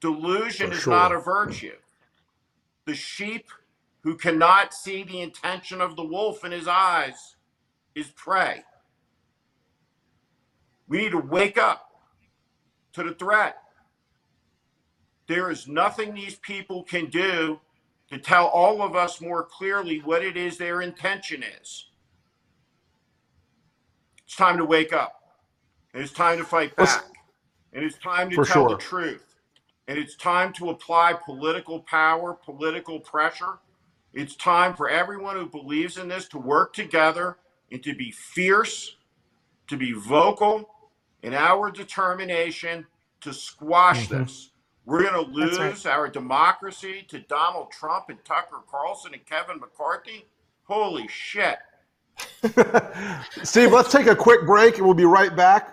Delusion For is not a virtue. The sheep who cannot see the intention of the wolf in his eyes is prey. We need to wake up to the threat. There is nothing these people can do to tell all of us more clearly what it is their intention is. It's time to wake up. And it's time to fight back. And it's time to tell sure. the truth. And it's time to apply political power, political pressure. It's time for everyone who believes in this to work together and to be fierce, to be vocal in our determination to squash Mhm. this. We're going to That's right. lose our democracy to Donald Trump and Tucker Carlson and Kevin McCarthy. Holy shit. [laughs] Steve, let's take a quick break and we'll be right back.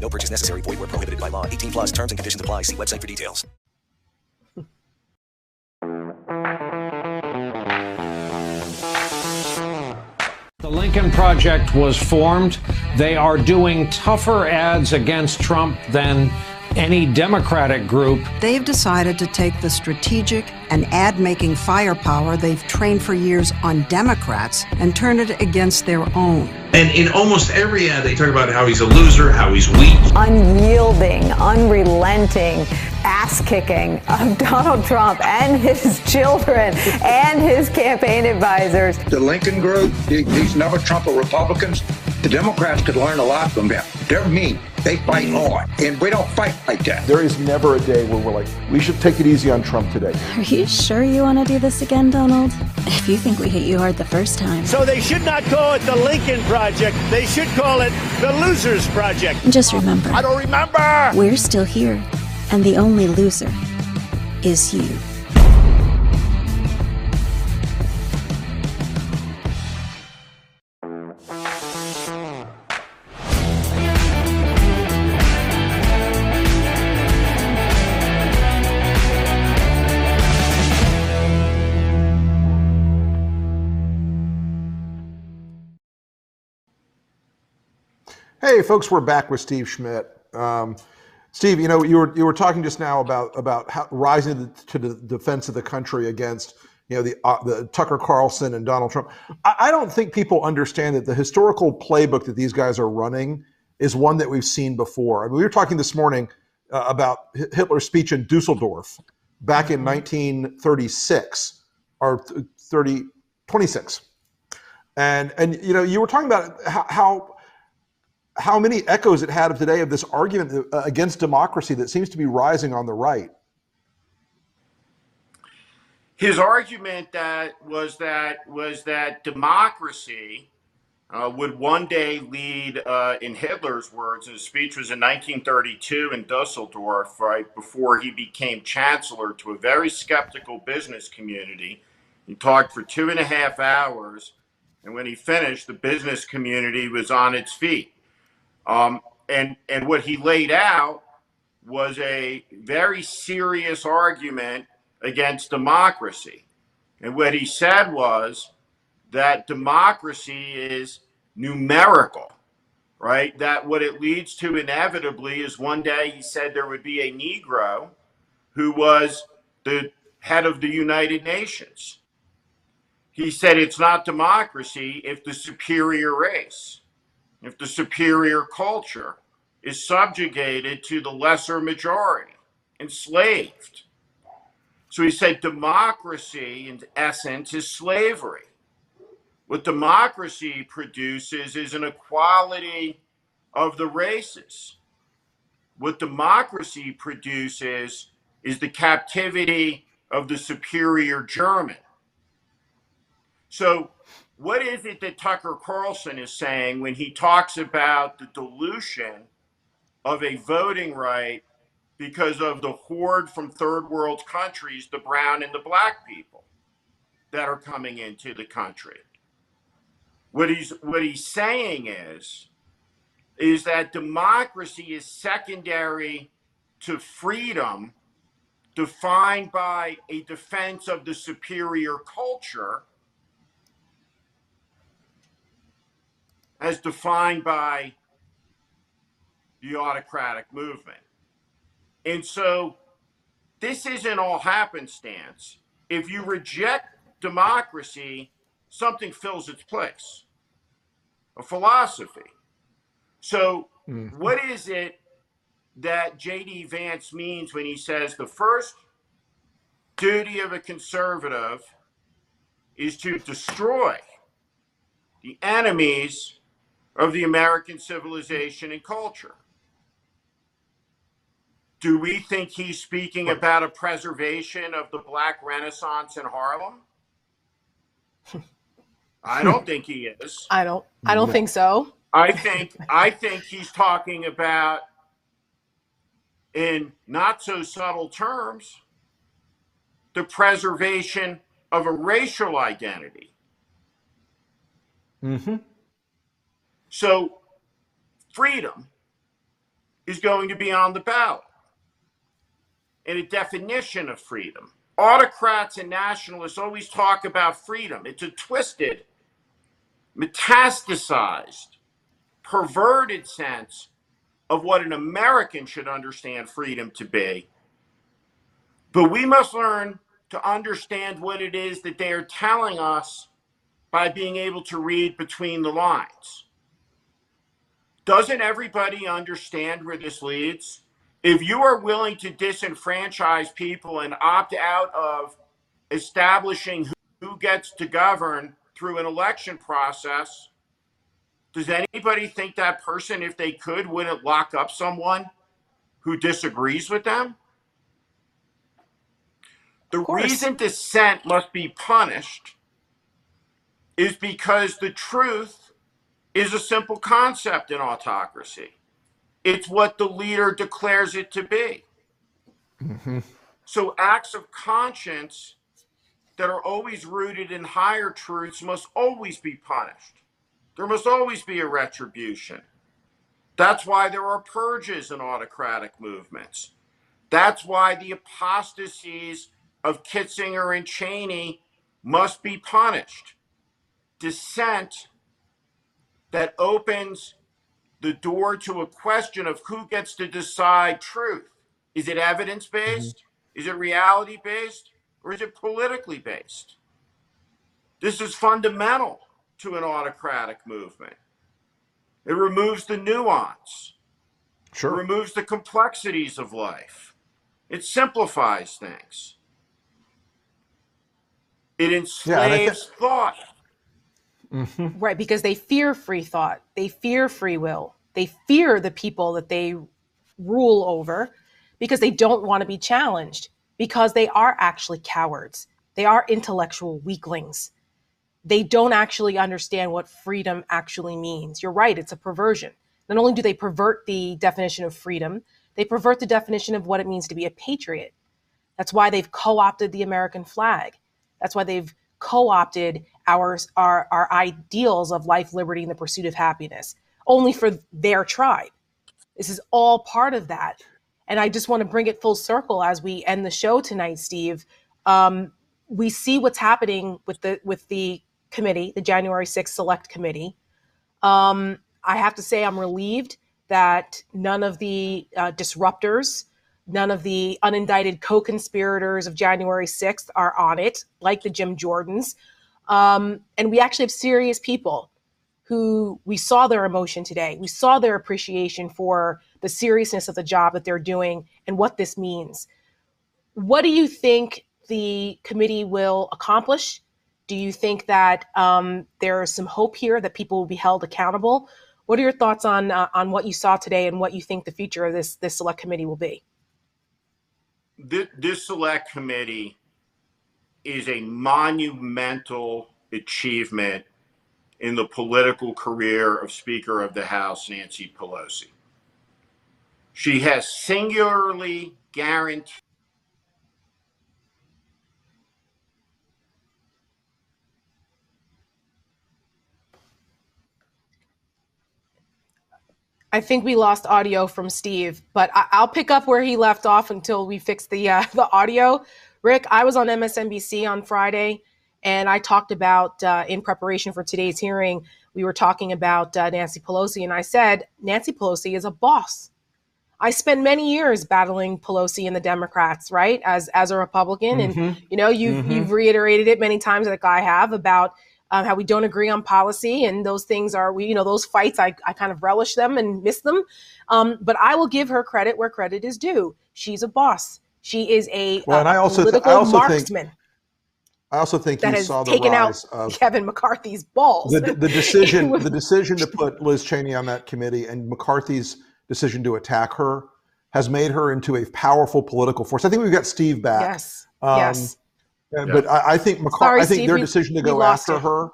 No purchase necessary. Void where prohibited by law. 18 plus terms and conditions apply. See website for details. The Lincoln Project was formed. They are doing tougher ads against Trump than any Democratic group. They've decided to take the strategic and ad making firepower they've trained for years on Democrats and turn it against their own. And in almost every ad, they talk about how he's a loser, how he's weak. unyielding, unrelenting ass kicking of [laughs] Donald Trump and his children and his campaign advisors. The Lincoln Group, these never Trump Republicans, the Democrats could learn a lot from them. They're mean. They fight hard. And we don't fight like that. There is never a day where we're like, we should take it easy on Trump today. Are you sure you want to do this again, Donald? If you think we hit you hard the first time, So they should not call it the Lincoln Project. They should call it the Losers Project. just remember. I don't remember. We're still here, and the only loser is you. Hey, folks, we're back with Steve Schmidt. Um, Steve, you know, you were you were talking just now about about how, rising to the, to the defense of the country against you know the uh, the Tucker Carlson and Donald Trump. I, I don't think people understand that the historical playbook that these guys are running is one that we've seen before. I mean, we were talking this morning uh, about Hitler's speech in Dusseldorf back in 1936 or th- 30 26 and and you know you were talking about how, how how many echoes it had of today of this argument uh, against democracy that seems to be rising on the right. His argument that was that was that democracy uh, would one day lead, uh, in Hitler's words, his speech was in 1932 in Dusseldorf, right before he became chancellor, to a very skeptical business community. He talked for two and a half hours, and when he finished, the business community was on its feet. Um, and and what he laid out was a very serious argument against democracy. And what he said was that democracy is numerical, right? That what it leads to inevitably is one day he said there would be a Negro who was the head of the United Nations. He said it's not democracy if the superior race, if the superior culture is subjugated to the lesser majority, enslaved. So he said democracy, in essence, is slavery. What democracy produces is an equality of the races. What democracy produces is the captivity of the superior German. So, what is it that Tucker Carlson is saying when he talks about the dilution of a voting right because of the horde from third world countries, the brown and the black people that are coming into the country? What he's what he's saying is is that democracy is secondary to freedom defined by a defense of the superior culture as defined by the autocratic movement. And so this isn't all happenstance. If you reject democracy, something fills its place a philosophy. So, mm-hmm. what is it that J.D. Vance means when he says the first duty of a conservative is to destroy the enemies of the American civilization and culture? Do we think he's speaking about a preservation of the Black Renaissance in Harlem? I [laughs] don't think he is. I don't. I don't think so. I think I think he's talking about in not so subtle terms the preservation of a racial identity. Mm-hmm. So freedom is going to be on the ballot. And a definition of freedom. Autocrats and nationalists always talk about freedom. It's a twisted, metastasized, perverted sense of what an American should understand freedom to be. But we must learn to understand what it is that they are telling us by being able to read between the lines. Doesn't everybody understand where this leads? If you are willing to disenfranchise people and opt out of establishing who- gets to govern through an election process, does anybody think that person, if they could, wouldn't lock up someone who disagrees with them? The reason dissent must be punished is because the truth is a simple concept in autocracy. It's what the leader declares it to be. Mm-hmm. So acts of conscience that are always rooted in higher truths must always be punished. There must always be a retribution. That's why there are purges in autocratic movements. That's why the apostasies of Kinzinger and Cheney must be punished. Dissent that opens the door to a question of who gets to decide truth. Is it evidence based? Mm-hmm. Is it reality based? Or is it politically based? This is fundamental to an autocratic movement. It removes the nuance. Sure. It removes the complexities of life. It simplifies things. It Yeah, and I thought. Right, because they fear free thought. They fear free will. They fear the people that they rule over because they don't want to be challenged, because they are actually cowards. They are intellectual weaklings. They don't actually understand what freedom actually means. You're right, it's a perversion. Not only do they pervert the definition of freedom, they pervert the definition of what it means to be a patriot. That's why they've co opted the American flag. That's why they've co opted our, our, our ideals of life, liberty, and the pursuit of happiness, only for their tribe. This is all part of that. And I just want to bring it full circle as we end the show tonight, Steve. Um, we see what's happening with the with the committee, the January 6th Select Committee. Um, I have to say, I'm relieved that none of the uh, disruptors, none of the unindicted co conspirators of January 6th are on it, like the Jim Jordans. Um, and we actually have serious people who we saw their emotion today. We saw their appreciation for the seriousness of the job that they're doing and what this means. What do you think the committee will accomplish? Do you think that um, there is some hope here that people will be held accountable? What are your thoughts on uh, on what you saw today and what you think the future of this this select committee will be? This, this select committee is a monumental achievement in the political career of Speaker of the House Nancy Pelosi. She has singularly guaranteed I think we lost audio from Steve, but I- I'll pick up where he left off until we fix the uh, [laughs] the audio. Rick, I was on MSNBC on Friday, and I talked about uh, in preparation for today's hearing. We were talking about uh, Nancy Pelosi, and I said Nancy Pelosi is a boss. I spent many years battling Pelosi and the Democrats, right, as as a Republican, and Mhm. you know you've Mhm. you've reiterated it many times, like I have, about um, how we don't agree on policy, and those things are we, you know, those fights. I, I kind of relish them and miss them, um, but I will give her credit where credit is due. She's a boss. She is a, Well, a and I also th- political I also think- marksman I also think that you has saw the taken out rise of Kevin McCarthy's balls. the, the decision [laughs] the decision to put Liz Cheney on that committee and McCarthy's decision to attack her has made her into a powerful political force. I think we've got Steve back. yes, Um, yes, uh, But I, I think McCarthy. I think Steve, their we- decision to go after you. her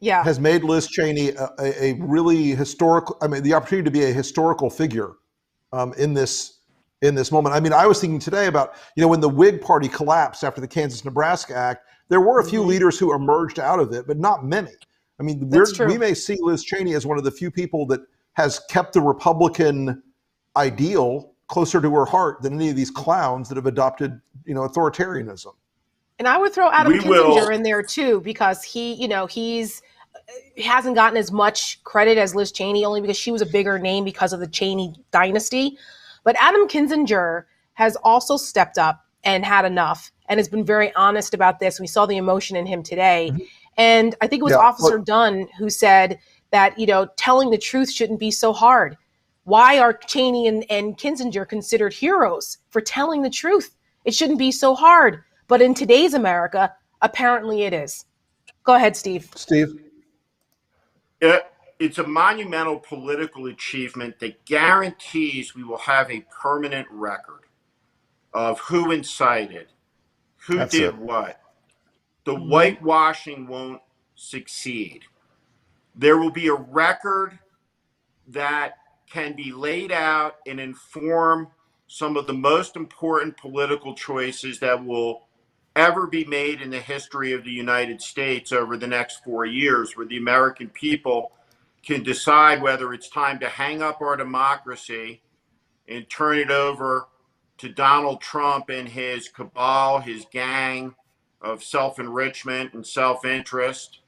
yeah. has made Liz Cheney a, a, a really historical. I mean, the opportunity to be a historical figure um, in this in this moment. I mean, I was thinking today about you know when the Whig Party collapsed after the Kansas Nebraska Act, there were a few Mm-hmm. leaders who emerged out of it, but not many. I mean, we're, we may see Liz Cheney as one of the few people that has kept the Republican ideal closer to her heart than any of these clowns that have adopted you know authoritarianism. And I would throw Adam We Kinzinger will- in there too because he, you know, he's he hasn't gotten as much credit as Liz Cheney only because she was a bigger name because of the Cheney dynasty. But Adam Kinzinger has also stepped up and had enough and has been very honest about this. We saw the emotion in him today. And I think it was Mm-hmm. Yeah, Officer look- Dunn who said that, you know, telling the truth shouldn't be so hard. Why are Cheney and, and Kinzinger considered heroes for telling the truth? It shouldn't be so hard. But in today's America, apparently it is. Go ahead, Steve. Steve. It, it's a monumental political achievement that guarantees we will have a permanent record of who incited, who That's did it. what. The mm-hmm. whitewashing won't succeed. There will be a record that can be laid out and inform some of the most important political choices that will ever be made in the history of the United States over the next four years, where the American people can decide whether it's time to hang up our democracy and turn it over to Donald Trump and his cabal, his gang of self enrichment and self interest,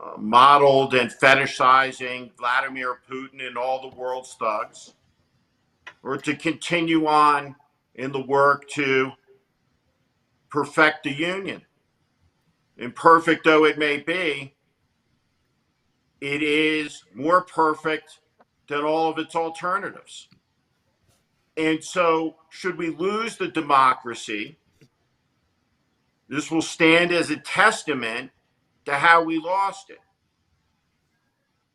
uh, modeled and fetishizing Vladimir Putin and all the world's thugs, or to continue on in the work to perfect the union. Imperfect though it may be, it is more perfect than all of its alternatives. And so, should we lose the democracy, this will stand as a testament to how we lost it.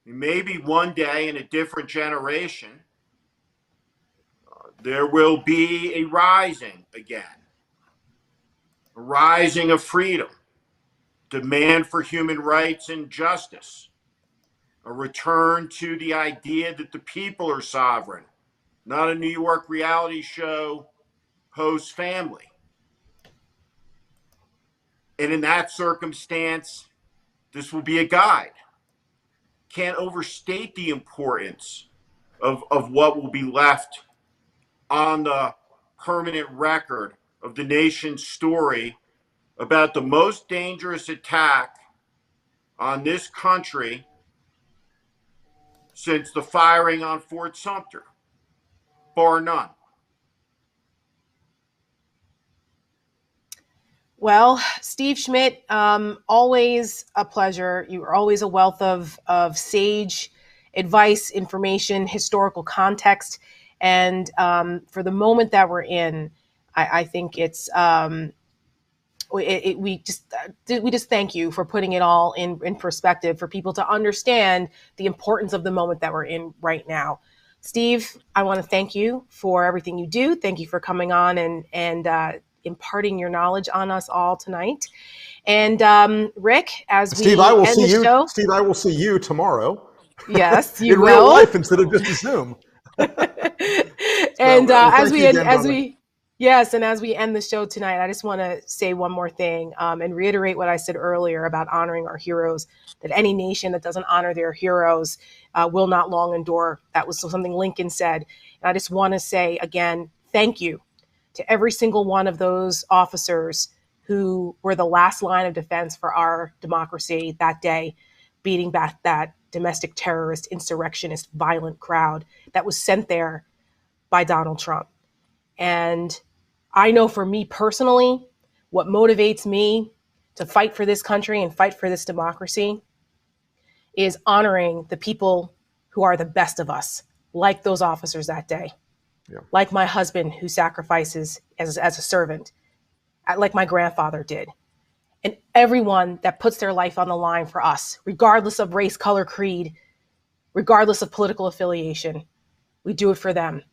Maybe one day in a different generation, uh, there will be a rising again, a rising of freedom, demand for human rights and justice, a return to the idea that the people are sovereign, not a New York reality show host family. And in that circumstance, this will be a guide. Can't overstate the importance of, of what will be left on the permanent record of the nation's story about the most dangerous attack on this country since the firing on Fort Sumter, bar none. Well, Steve Schmidt, um, always a pleasure. You are always a wealth of, of sage advice, information, historical context. And um, for the moment that we're in, I, I think it's um, it, it, we just uh, we just thank you for putting it all in in perspective for people to understand the importance of the moment that we're in right now. Steve, I want to thank you for everything you do. Thank you for coming on and and uh, imparting your knowledge on us all tonight. And um, Rick, as we Steve, I will see the you. show, Steve, I will see you tomorrow. yes, [laughs] you in will. real life instead of just a Zoom. [laughs] and uh, as we as we yes, and as we end the show tonight, I just want to say one more thing um, and reiterate what I said earlier about honoring our heroes. That any nation that doesn't honor their heroes uh, will not long endure. That was something Lincoln said. And I just want to say again, thank you to every single one of those officers who were the last line of defense for our democracy that day, beating back that domestic terrorist, insurrectionist, violent crowd that was sent there by Donald Trump. And I know for me personally, what motivates me to fight for this country and fight for this democracy is honoring the people who are the best of us, like those officers that day, Yeah. like my husband who sacrifices as, as a servant, like my grandfather did. And everyone that puts their life on the line for us, regardless of race, color, creed, regardless of political affiliation, we do it for them.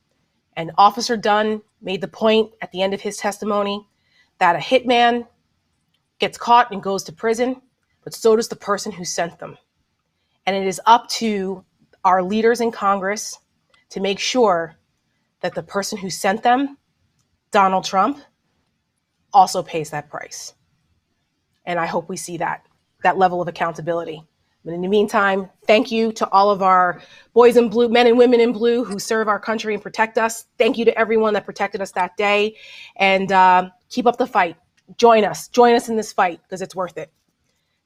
And Officer Dunn made the point at the end of his testimony that a hitman gets caught and goes to prison, but so does the person who sent them. And it is up to our leaders in Congress to make sure that the person who sent them, Donald Trump, also pays that price. And I hope we see that, that level of accountability. But in the meantime, thank you to all of our boys in blue, men and women in blue who serve our country and protect us. Thank you to everyone that protected us that day. And uh, keep up the fight. Join us. Join us in this fight because it's worth it.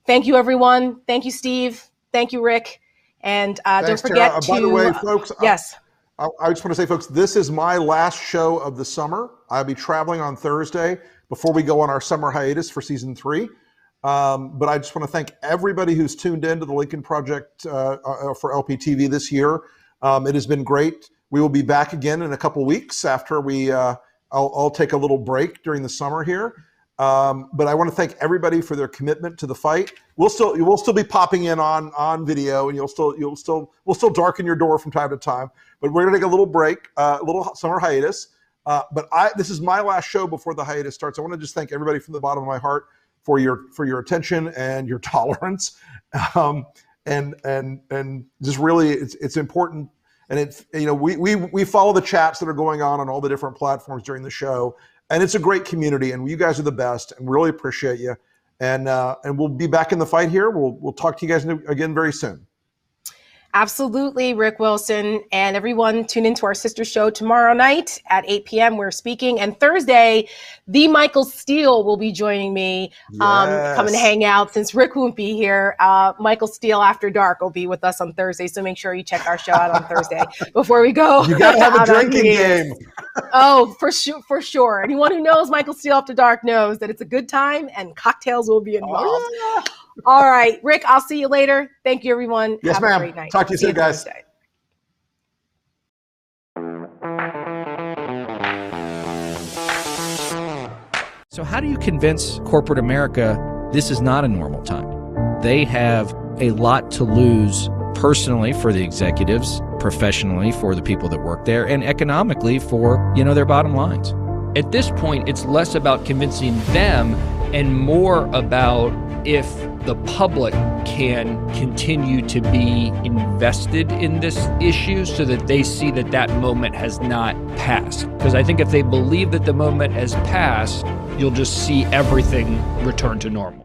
Thank you, everyone. Thank you, Steve. Thank you, Rick. And uh, don't forget Tara. Uh, to. by the way, folks, I- yes. I, I just want to say, folks, this is my last show of the summer. I'll be traveling on Thursday before we go on our summer hiatus for season three. Um, but I just want to thank everybody who's tuned in to the Lincoln Project uh, uh, for LPTV this year. Um, it has been great. We will be back again in a couple weeks after we. Uh, I'll, I'll take a little break during the summer here. Um, but I want to thank everybody for their commitment to the fight. We'll still will still be popping in on on video, and you'll still you'll still we'll still darken your door from time to time. But we're gonna take a little break, uh, a little summer hiatus. Uh, but I this is my last show before the hiatus starts. I want to just thank everybody from the bottom of my heart for your for your attention and your [laughs] tolerance. Um, and and and just really, it's it's important. And it's you know we we we follow the chats that are going on on all the different platforms during the show, and it's a great community. And you guys are the best, and we really appreciate you. And uh, and we'll be back in the fight here. We'll we'll talk to you guys again very soon. Absolutely, Rick Wilson. And everyone, tune into our sister show tomorrow night at 8 p.m. We're speaking. And Thursday, the Michael Steele will be joining me. Um, Yes. come and hang out since Rick won't be here. Uh, Michael Steele After Dark will be with us on Thursday. So make sure you check our show out on Thursday [laughs] before we go. You got to have a drinking game. [laughs] Oh, for sure, for sure. Anyone who knows Michael Steele After Dark knows that it's a good time and cocktails will be involved. All right, Rick, I'll see you later. Thank you, everyone. Yes, Have a ma'am. great night. Talk to you See soon, guys. Thursday. So, how do you convince corporate America this is not a normal time? They have a lot to lose personally for the executives, professionally for the people that work there, and economically for, you know, their bottom lines. At this point, it's less about convincing them and more about if the public can continue to be invested in this issue so that they see that that moment has not passed. Because I think if they believe that the moment has passed, you'll just see everything return to normal.